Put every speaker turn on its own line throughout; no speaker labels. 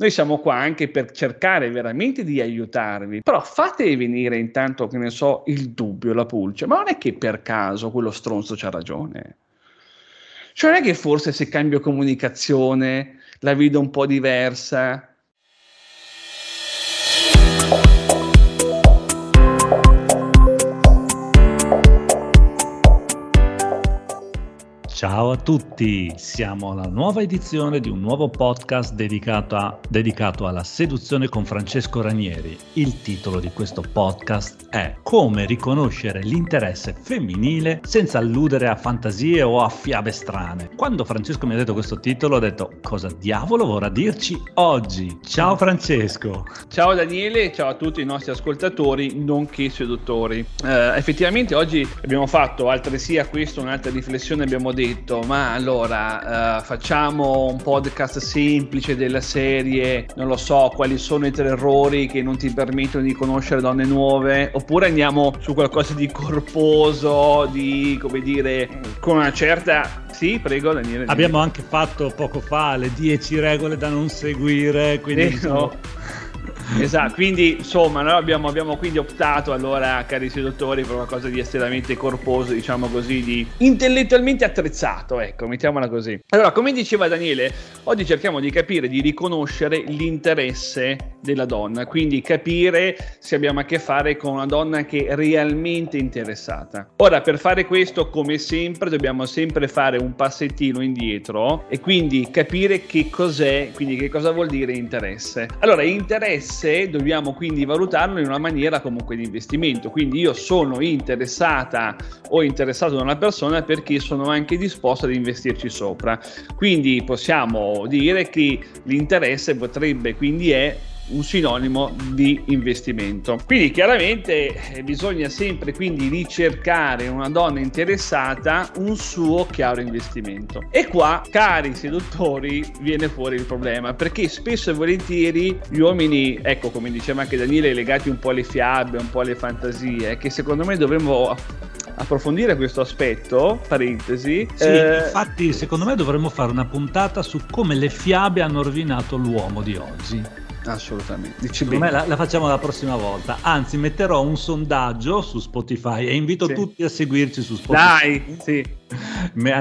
noi siamo qua anche per cercare veramente di aiutarvi, però fate venire intanto, che ne so, il dubbio, la pulce, ma non è che per caso quello stronzo c'ha ragione. Cioè non è che forse se cambio comunicazione la vedo un po' diversa,
Ciao a tutti, siamo alla nuova edizione di un nuovo podcast dedicato, a, dedicato, alla seduzione con Francesco Ranieri. Il titolo di questo podcast è Come riconoscere l'interesse femminile senza alludere a fantasie o a fiabe strane. Quando Francesco mi ha detto questo titolo ho detto cosa diavolo vorrà dirci oggi? Ciao Francesco!
Ciao Daniele, ciao a tutti i nostri ascoltatori, nonché seduttori. Uh, effettivamente oggi abbiamo fatto altresì a questo un'altra riflessione, abbiamo detto detto ma allora uh, facciamo un podcast semplice della serie, non lo so quali sono i tre errori che non ti permettono di conoscere donne nuove, oppure andiamo su qualcosa di corposo, di come dire, con una certa... Sì, prego Daniele.
Abbiamo anche fatto poco fa le 10 regole da non seguire, quindi... Eh, no.
Esatto, quindi insomma noi abbiamo, abbiamo, quindi optato allora, cari seduttori, per qualcosa di estremamente corposo, diciamo così, di intellettualmente attrezzato, ecco, mettiamola così. Allora, come diceva Daniele, oggi cerchiamo di capire, di riconoscere l'interesse della donna, quindi capire se abbiamo a che fare con una donna che è realmente interessata. Ora, per fare questo, come sempre, dobbiamo sempre fare un passettino indietro e quindi capire che cos'è, quindi che cosa vuol dire interesse. Allora, interesse interesse dobbiamo quindi valutarlo in una maniera comunque di investimento. Quindi io sono interessata o interessato da una persona perché sono anche disposto ad investirci sopra. Quindi possiamo dire che l'interesse potrebbe quindi è un sinonimo di investimento. Quindi chiaramente eh, bisogna sempre quindi ricercare una donna interessata un suo chiaro investimento. E qua, cari seduttori, viene fuori il problema perché spesso e volentieri gli uomini, ecco come diceva anche Daniele, legati un po' alle fiabe, un po' alle fantasie, che secondo me dovremmo approfondire questo aspetto, parentesi.
Sì, eh... infatti secondo me dovremmo fare una puntata su come le fiabe hanno rovinato l'uomo di oggi.
Assolutamente.
Dici Secondo me la, la, facciamo la prossima volta. Anzi, metterò un sondaggio su Spotify e invito sì. tutti a seguirci su
Spotify. Dai, sì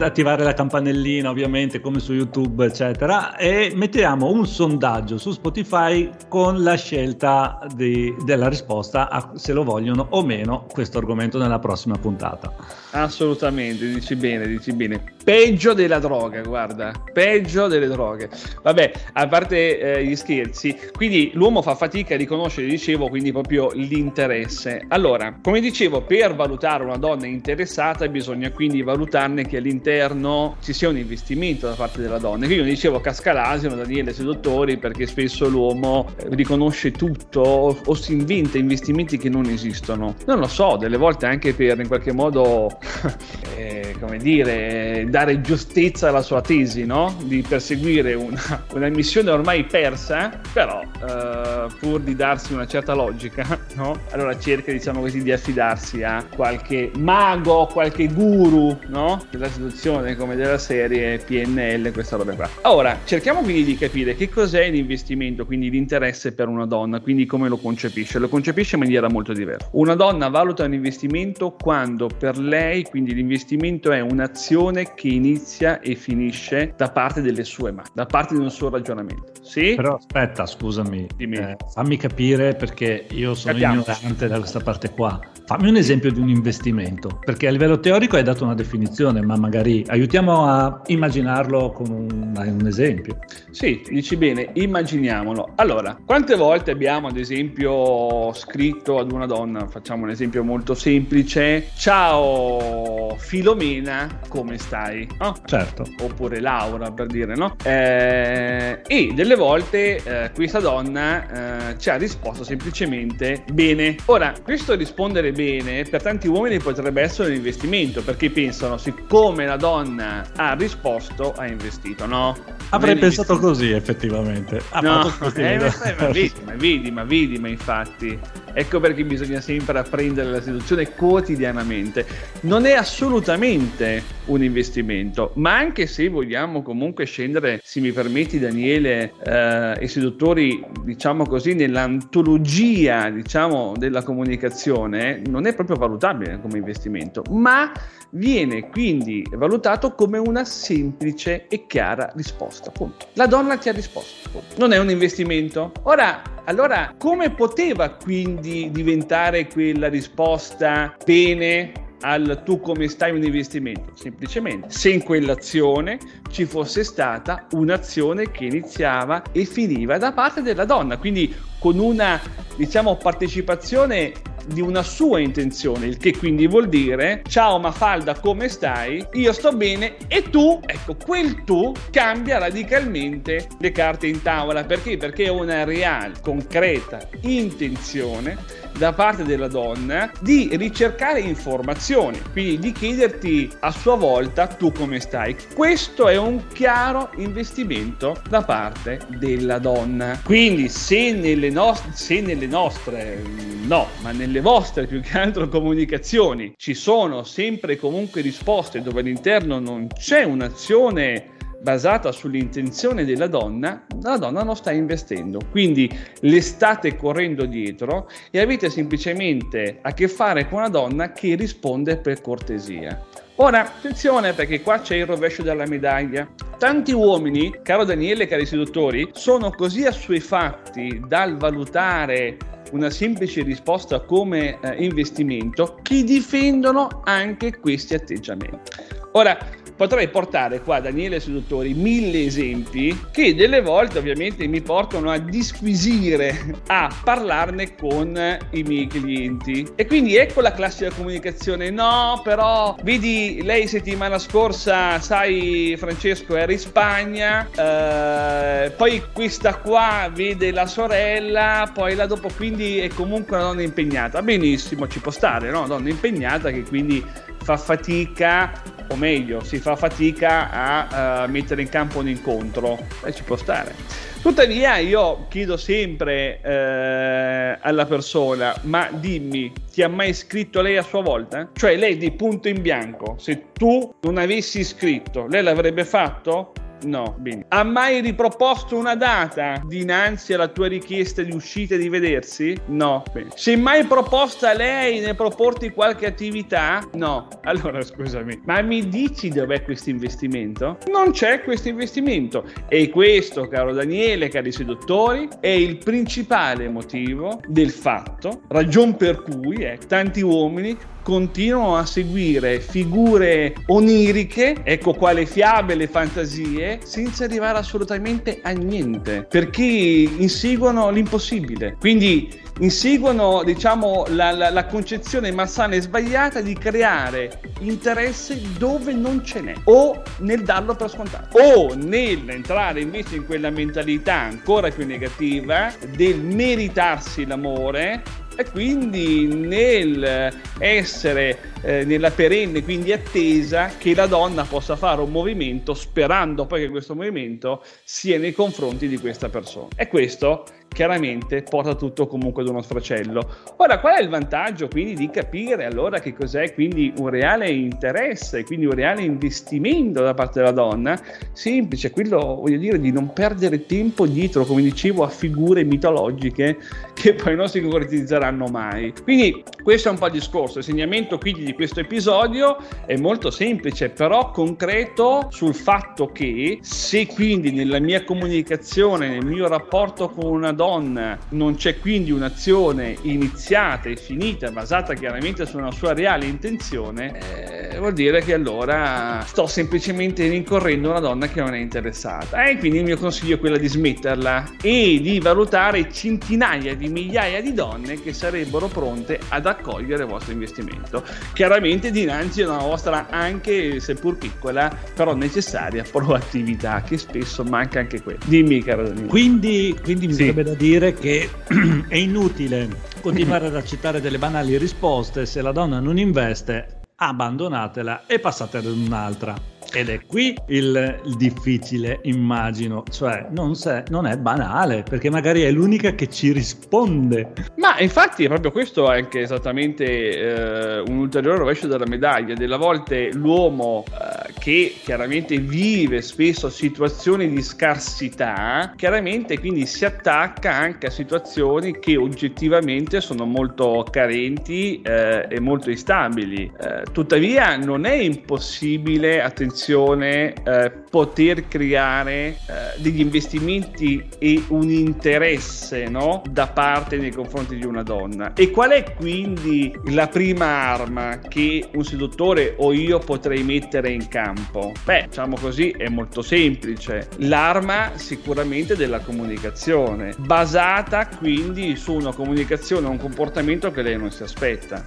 attivare la campanellina ovviamente come su YouTube eccetera. E mettiamo un sondaggio su Spotify con la scelta di, della risposta a se lo vogliono o meno questo argomento nella prossima puntata.
Assolutamente dici bene dici bene. Peggio della droga guarda peggio delle droghe. Vabbè a parte eh, gli scherzi quindi l'uomo fa fatica a riconoscere dicevo quindi proprio l'interesse. Allora come dicevo per valutare una donna interessata bisogna quindi valutare valutarne che all'interno ci sia un investimento da parte della donna. Io dicevo Cascalasino, Daniele Seduttori, perché spesso l'uomo eh, riconosce tutto o, o, si inventa investimenti che non esistono. Non lo so, delle volte anche per in qualche modo, eh, come dire, dare giustezza alla sua tesi, no? Di perseguire una, una missione ormai persa, però eh, pur di darsi una certa logica, no? Allora cerca, diciamo così, di affidarsi a qualche mago, qualche guru, no? No? della situazione come della serie PNL, questa roba qua. Ora, cerchiamo quindi di capire che cos'è l'investimento, quindi l'interesse per una donna, quindi come lo concepisce. Lo concepisce in maniera molto diversa. Una donna valuta un investimento quando per lei, quindi l'investimento è un'azione che inizia e finisce da parte delle sue mani, da parte di un suo ragionamento. Sì?
Però aspetta, scusami, eh, fammi capire perché io sono Capiamo. ignorante da questa parte qua. Fammi un esempio di un investimento, perché a livello teorico hai dato una definizione, ma magari aiutiamo a immaginarlo con un, un, esempio.
Sì, dici bene, immaginiamolo. Allora, quante volte abbiamo ad esempio scritto ad una donna, facciamo un esempio molto semplice, ciao Filomena, come stai?
Oh, certo.
Oppure Laura, per dire, no? Eh, e delle volte eh, questa donna eh, ci ha risposto semplicemente bene. Ora, questo rispondere bene bene, per tanti uomini potrebbe essere un investimento perché pensano, siccome la donna ha risposto, ha investito, no?
Avrei pensato così effettivamente.
Ha no, eh, ma, vedi, ma vedi, ma vedi, ma infatti. Ecco perché bisogna sempre apprendere la seduzione quotidianamente. Non è assolutamente un investimento, ma anche se vogliamo comunque scendere, se mi permetti Daniele, eh, i seduttori, diciamo così, nell'antologia, diciamo, della comunicazione, non è proprio valutabile come investimento, ma viene quindi valutato come una semplice e chiara risposta. Punto. La donna ti ha risposto. Punto. Non è un investimento. Ora, allora, come poteva quindi diventare quella risposta bene? al tu come stai un investimento? Semplicemente se in quell'azione ci fosse stata un'azione che iniziava e finiva da parte della donna, quindi con una diciamo partecipazione di una sua intenzione, il che quindi vuol dire ciao Mafalda come stai? Io sto bene e tu, ecco, quel tu cambia radicalmente le carte in tavola, perché? Perché è una reale, concreta intenzione da parte della donna di ricercare informazioni, quindi di chiederti a sua volta tu come stai. Questo è un chiaro investimento da parte della donna. Quindi se nelle, no- se nelle nostre, no, ma nelle vostre più che altro comunicazioni ci sono sempre comunque risposte dove all'interno non c'è un'azione basata sull'intenzione della donna, la donna non sta investendo. Quindi le state correndo dietro e avete semplicemente a che fare con una donna che risponde per cortesia. Ora, attenzione perché qua c'è il rovescio della medaglia. Tanti uomini, caro Daniele, cari seduttori, sono così assuefatti dal valutare una semplice risposta come eh, investimento che difendono anche questi atteggiamenti. Ora, potrei portare qua Daniele Seduttori mille esempi che delle volte ovviamente mi portano a disquisire, a parlarne con i miei clienti. E quindi ecco la classica comunicazione, no però vedi lei settimana scorsa, sai Francesco era in Spagna, eh, poi questa qua vede la sorella, poi la dopo quindi è comunque una donna impegnata. Benissimo, ci può stare, no? Donna impegnata che quindi fa fatica, o meglio, si fa fatica a uh, mettere in campo un incontro, e ci può stare. Tuttavia io chiedo sempre eh, alla persona, ma dimmi, ti ha mai scritto lei a sua volta? Cioè lei di punto in bianco, se tu non avessi scritto, lei l'avrebbe fatto? No, bene. Ha mai riproposto una data dinanzi alla tua richiesta di uscita e di vedersi? No, bene. È mai proposta lei nel proporti qualche attività? No. Allora scusami, ma mi dici dov'è questo investimento? Non c'è questo investimento. E questo, caro Daniele, cari seduttori, è il principale motivo del fatto, ragion per cui eh, tanti uomini continuano a seguire figure oniriche, ecco qua le fiabe, le fantasie, senza arrivare assolutamente a niente, perché inseguono l'impossibile. Quindi inseguono diciamo, la, la, la, concezione malsana e sbagliata di creare interesse dove non ce n'è o nel darlo per scontato o nell'entrare invece in quella mentalità ancora più negativa del meritarsi l'amore e quindi nel essere eh, nella perenne, quindi attesa che la donna possa fare un movimento sperando poi che questo movimento sia nei confronti di questa persona. E questo chiaramente porta tutto comunque ad uno sfracello. Ora, qual è il vantaggio quindi di capire allora che cos'è quindi un reale interesse, quindi un reale investimento da parte della donna? Semplice, quello voglio dire di non perdere tempo dietro, come dicevo, a figure mitologiche che poi non si concretizzeranno mai. Quindi questo è un po' il discorso, il segnamento quindi di questo episodio è molto semplice, però concreto sul fatto che se quindi nella mia comunicazione, nel mio rapporto con una donna non c'è quindi un'azione iniziata e finita basata chiaramente su una sua reale intenzione, eh, vuol dire che allora sto semplicemente rincorrendo una donna che non è interessata. E quindi il mio consiglio è quello di smetterla e di valutare centinaia di migliaia di donne che sarebbero pronte ad accogliere il vostro investimento. Chiaramente dinanzi a una vostra anche seppur piccola, però necessaria proattività che spesso manca anche quella. Dimmi caro Danilo.
Quindi, quindi mi sì da dire che è inutile continuare ad accettare delle banali risposte se la donna non investe abbandonatela e passate ad un'altra Ed è qui il, il difficile, immagino, cioè non, se, non, è banale, perché magari è l'unica che ci risponde.
Ma infatti è proprio questo anche esattamente eh, un ulteriore rovescio della medaglia. Della volte l'uomo eh, che chiaramente vive spesso situazioni di scarsità, chiaramente quindi si attacca anche a situazioni che oggettivamente sono molto carenti eh, e molto instabili. Eh, tuttavia non è impossibile, attenzione, eh, poter creare eh, degli investimenti e un interesse no? da parte nei confronti di una donna. E qual è quindi la prima arma che un seduttore o io potrei mettere in campo? Beh, diciamo così, è molto semplice. L'arma sicuramente della comunicazione, basata quindi su una comunicazione, un comportamento che lei non si aspetta.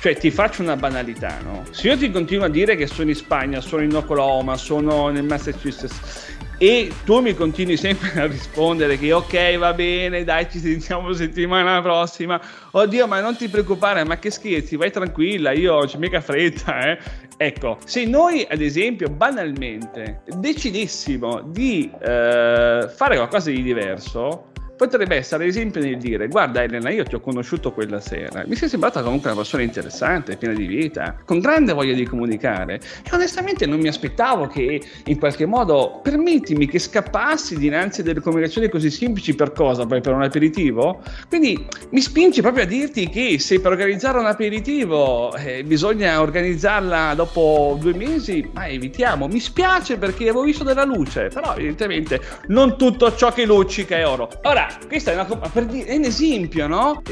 Cioè, ti faccio una banalità, no? Se io ti continuo a dire che sono in Spagna, sono in Oklahoma, sono nel Massachusetts e tu mi continui sempre a rispondere che ok va bene dai ci sentiamo settimana prossima oddio ma non ti preoccupare ma che scherzi vai tranquilla io ho mica fretta eh ecco se noi ad esempio banalmente decidessimo di eh, fare qualcosa di diverso potrebbe essere ad esempio nel dire guarda Elena io ti ho conosciuto quella sera. Mi sei sembrata comunque una persona interessante piena di vita con grande voglia di comunicare. E onestamente non mi aspettavo che in qualche modo permettimi che scappassi dinanzi a delle comunicazioni così semplici per cosa? Poi per un aperitivo? Quindi mi spingi proprio a dirti che se per organizzare un aperitivo eh, bisogna organizzarla dopo due mesi ma evitiamo. Mi spiace perché avevo visto della luce però evidentemente non tutto ciò che luccica è oro. Ora questa è, una, per dire, è un esempio, no?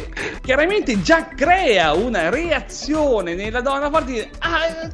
Chiaramente già crea una reazione nella donna a ah, ah,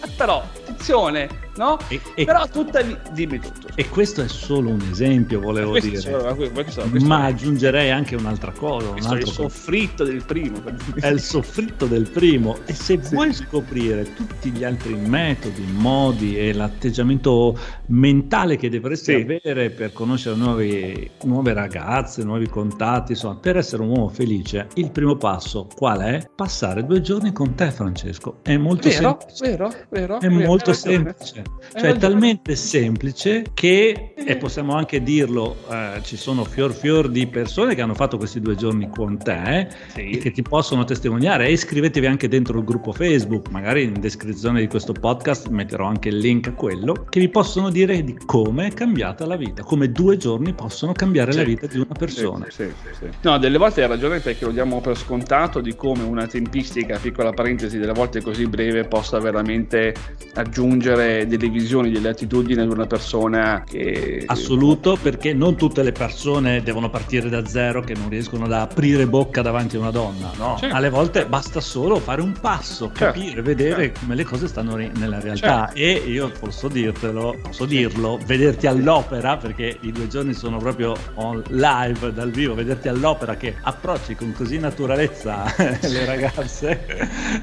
ah, però, attenzione, no? E, e, Però tuttavia, dimmi tutto.
E questo è solo un esempio, volevo questo dire. Solo, questo, questo, Ma aggiungerei anche un'altra cosa.
Un altro è il soffritto del primo.
È il soffritto del primo. E se sì. vuoi scoprire tutti gli altri metodi, modi e l'atteggiamento mentale che dovresti sì. avere per conoscere nuovi, nuove ragazze, nuovi contatti, insomma, per essere un uomo felice, il primo passo qual è? Passare due giorni con te, Francesco. È molto
vero,
semplice.
Vero, vero.
È
vero,
molto semplice. Cioè, è talmente semplice che, e possiamo anche dirlo, eh, ci sono fior fior di persone che hanno fatto questi due giorni con te sì. e che ti possono testimoniare. E iscrivetevi anche dentro il gruppo Facebook, magari in descrizione di questo podcast metterò anche il link a quello, che vi possono dire di come è cambiata la vita, come due giorni possono cambiare sì. la vita di una persona.
Sì, no, delle volte hai ragione perché lo diamo per scontato di come una tempistica, piccola parentesi, delle volte così breve possa veramente aggiungere delle delle visioni, delle attitudini di una persona che...
Assoluto, perché non tutte le persone devono partire da zero che non riescono ad aprire bocca davanti a una donna, no? Certo. Alle volte basta solo fare un passo, certo. capire, certo. vedere certo. come le cose stanno nella realtà. Certo. E io posso dirtelo, posso dirlo, vederti all'opera, perché i due giorni sono proprio live, dal vivo, vederti all'opera che approcci con così naturalezza le ragazze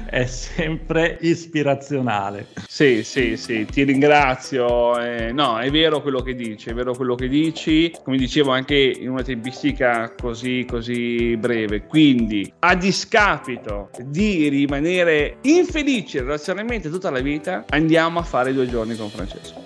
è sempre ispirazionale.
Sì, sì, sì, ti ringrazio. Eh, no, è vero quello che dici, è vero quello che dici. Come dicevo, anche in una tempistica così, così breve. Quindi, a discapito di rimanere infelici relazionalmente tutta la vita, andiamo a fare due giorni con Francesco.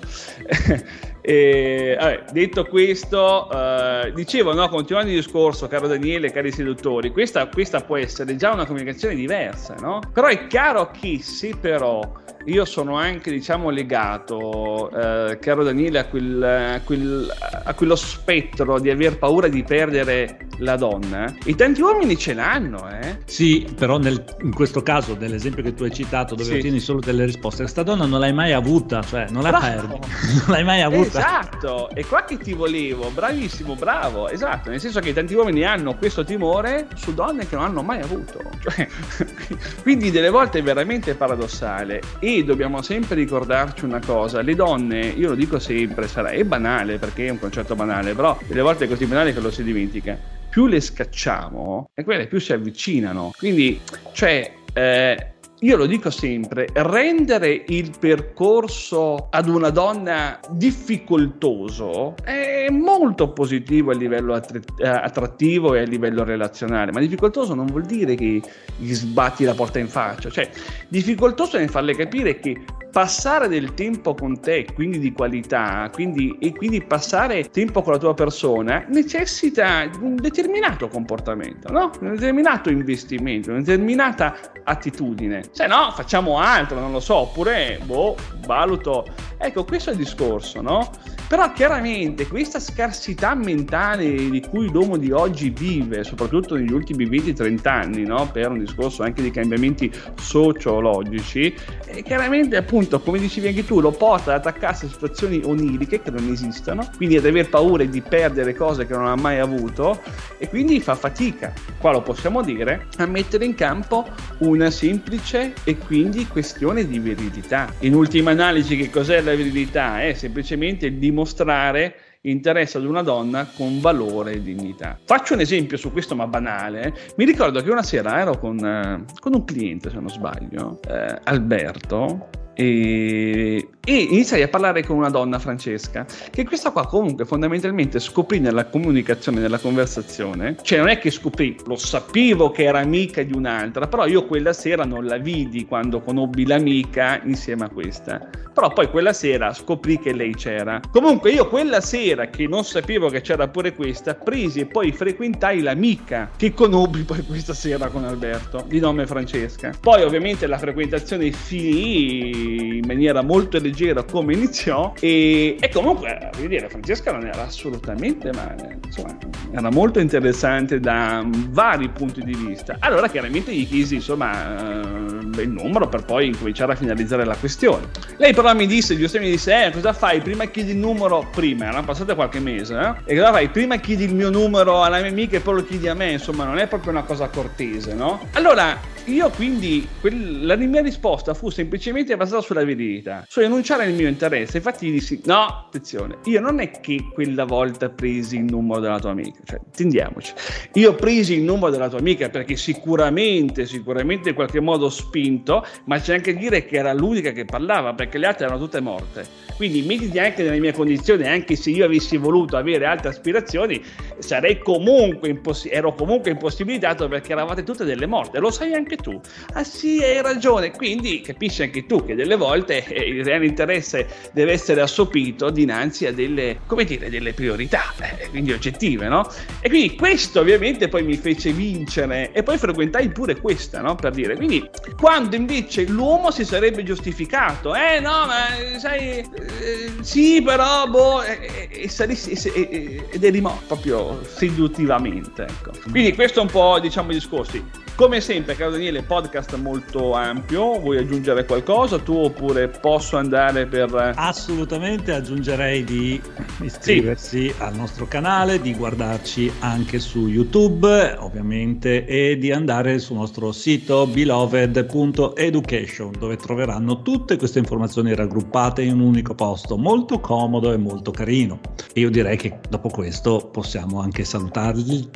E, vabbè, detto questo, eh, dicevo, no, continuando il discorso, caro Daniele, cari seduttori, questa, questa, può essere già una comunicazione diversa, no? Però è chiaro che se però io sono anche, diciamo, legato, eh, caro Daniele, a, quel, a, quel, a, quello spettro di aver paura di perdere la donna. E tanti uomini ce l'hanno, eh?
Sì, però nel, in questo caso, nell'esempio che tu hai citato, dove sì. ottieni solo delle risposte, questa donna non l'hai mai avuta, cioè non la perdi, non l'hai mai avuta.
Esatto, e qua che ti volevo, bravissimo, bravo, esatto, nel senso che tanti uomini hanno questo timore su donne che non hanno mai avuto. Cioè, quindi delle volte è veramente paradossale. E e dobbiamo sempre ricordarci una cosa, le donne, io lo dico sempre, sarà, è banale perché è un concetto banale, però delle volte è così banale che lo si dimentica. Più le scacciamo e quelle più si avvicinano. Quindi, cioè, eh, io lo dico sempre, rendere il percorso ad una donna difficoltoso è molto positivo a livello attrattivo e a livello relazionale, ma difficoltoso non vuol dire che gli sbatti la porta in faccia, cioè difficoltoso è farle capire che passare del tempo con te, quindi di qualità, quindi, e quindi passare tempo con la tua persona, necessita un determinato comportamento, no? un determinato investimento, una determinata attitudine. Se no, facciamo altro, non lo so, oppure, boh, valuto. Ecco, questo è il discorso, no? Però chiaramente questa scarsità mentale di cui l'uomo di oggi vive, soprattutto negli ultimi 20-30 anni, no? per un discorso anche di cambiamenti sociologici, eh, chiaramente appunto, come dicevi anche tu, lo porta ad attaccarsi a situazioni oniriche che non esistono, quindi ad aver paura di perdere cose che non ha mai avuto e quindi fa fatica, qua lo possiamo dire, a mettere in campo una semplice e quindi questione di veridità. In ultima analisi che cos'è la veridità? È semplicemente il dimostrare dimostrare interesse ad una donna con valore e dignità. Faccio un esempio su questo, ma banale. Mi ricordo che una sera ero con, eh, con un cliente, se non sbaglio, eh, Alberto, e, e, iniziai a parlare con una donna, Francesca, che questa qua comunque fondamentalmente scoprì nella comunicazione, nella conversazione, cioè non è che scoprì, lo sapevo che era amica di un'altra, però io quella sera non la vidi quando conobbi l'amica insieme a questa, però poi quella sera scoprì che lei c'era. Comunque io quella sera che non sapevo che c'era pure questa, presi e poi frequentai l'amica che conobbi poi questa sera con Alberto, di nome Francesca. Poi ovviamente la frequentazione finì she in maniera molto leggera come iniziò e, e comunque, voglio dire, Francesca non era assolutamente male, insomma, era molto interessante da vari punti di vista. Allora chiaramente gli chiesi, insomma, uh, il numero per poi incominciare a finalizzare la questione. Lei però mi disse, giustamente mi disse, eh, cosa fai? Prima chiedi il numero, prima, erano passate qualche mese, eh? E cosa fai? Prima chiedi il mio numero alla mia amica e poi lo chiedi a me, insomma, non è proprio una cosa cortese, no? Allora, io quindi, quel, la mia risposta fu semplicemente basata sulla verità, su enunciare il mio interesse. Infatti gli dissi, no, attenzione, io non è che quella volta presi il numero della tua amica, cioè, intendiamoci. Io presi il numero della tua amica perché sicuramente, sicuramente in qualche modo spinto, ma c'è anche dire che era l'unica che parlava perché le altre erano tutte morte. Quindi mettiti anche nelle mie condizioni, anche se io avessi voluto avere altre aspirazioni, sarei comunque imposs- ero comunque impossibilitato perché eravate tutte delle morte. Lo sai anche tu. Ah sì, hai ragione. Quindi capisci anche tu che delle volte eh, il reale interesse deve essere assopito dinanzi a delle, come dire, delle priorità, eh, quindi oggettive, no? E quindi questo ovviamente poi mi fece vincere e poi frequentai pure questa, no? Per dire, quindi quando invece l'uomo si sarebbe giustificato, eh no, ma sai eh, sì, però, boh, e, e, e, ed è rimasto proprio seduttivamente. Ecco. Quindi questo è un po', diciamo, i discorsi. Come sempre, caro Daniele, podcast molto ampio. Vuoi aggiungere qualcosa tu oppure posso andare per.
Assolutamente aggiungerei di iscriversi sì. al nostro canale, di guardarci anche su YouTube, ovviamente, e di andare sul nostro sito beloved.education, dove troveranno tutte queste informazioni raggruppate in un unico posto, molto comodo e molto carino. E io direi che dopo questo possiamo anche salutarli,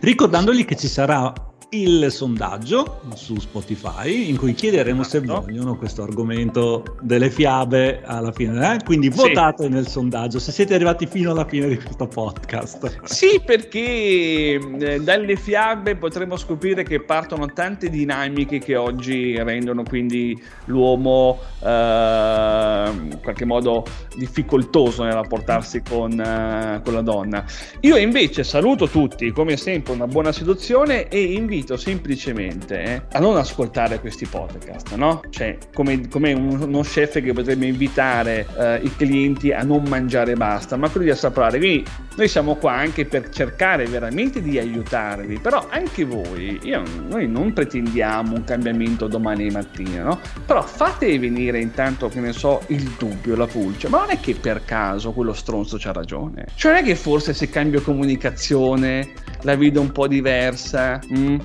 ricordandogli che ci sarà il sondaggio su Spotify in cui chiederemo se esatto. vogliono questo argomento delle fiabe alla fine. Eh? Quindi votate sì. nel sondaggio se siete arrivati fino alla fine di questo podcast.
Sì, perché eh, dalle fiabe potremo scoprire che partono tante dinamiche che oggi rendono quindi l'uomo eh, in qualche modo difficoltoso nel rapportarsi con, eh, con la donna. Io invece saluto tutti, come sempre, una buona seduzione e invito invito semplicemente eh, a non ascoltare questi podcast, no? Cioè, come, come uno chef che potrebbe invitare eh, i clienti a non mangiare basta, ma quello di assaporare. Quindi noi siamo qua anche per cercare veramente di aiutarvi, però anche voi, io, noi non pretendiamo un cambiamento domani mattina, no? Però fate venire intanto, che ne so, il dubbio, la pulce, ma non è che per caso quello stronzo c'ha ragione. Cioè non è che forse se cambio comunicazione la vedo un po' diversa, mm?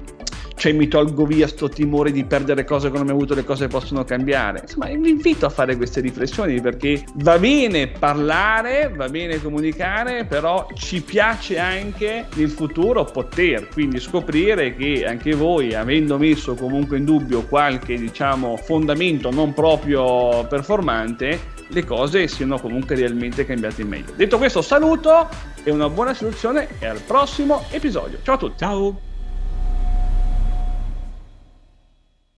cioè mi tolgo via sto timore di perdere cose che non mi avuto, le cose possono cambiare. Insomma, vi invito a fare queste riflessioni perché va bene parlare, va bene comunicare, però ci piace anche nel futuro poter quindi scoprire che anche voi, avendo messo comunque in dubbio qualche diciamo fondamento non proprio performante, le cose siano comunque realmente cambiate in meglio. Detto questo, saluto e una buona soluzione e al prossimo episodio. Ciao a tutti.
Ciao.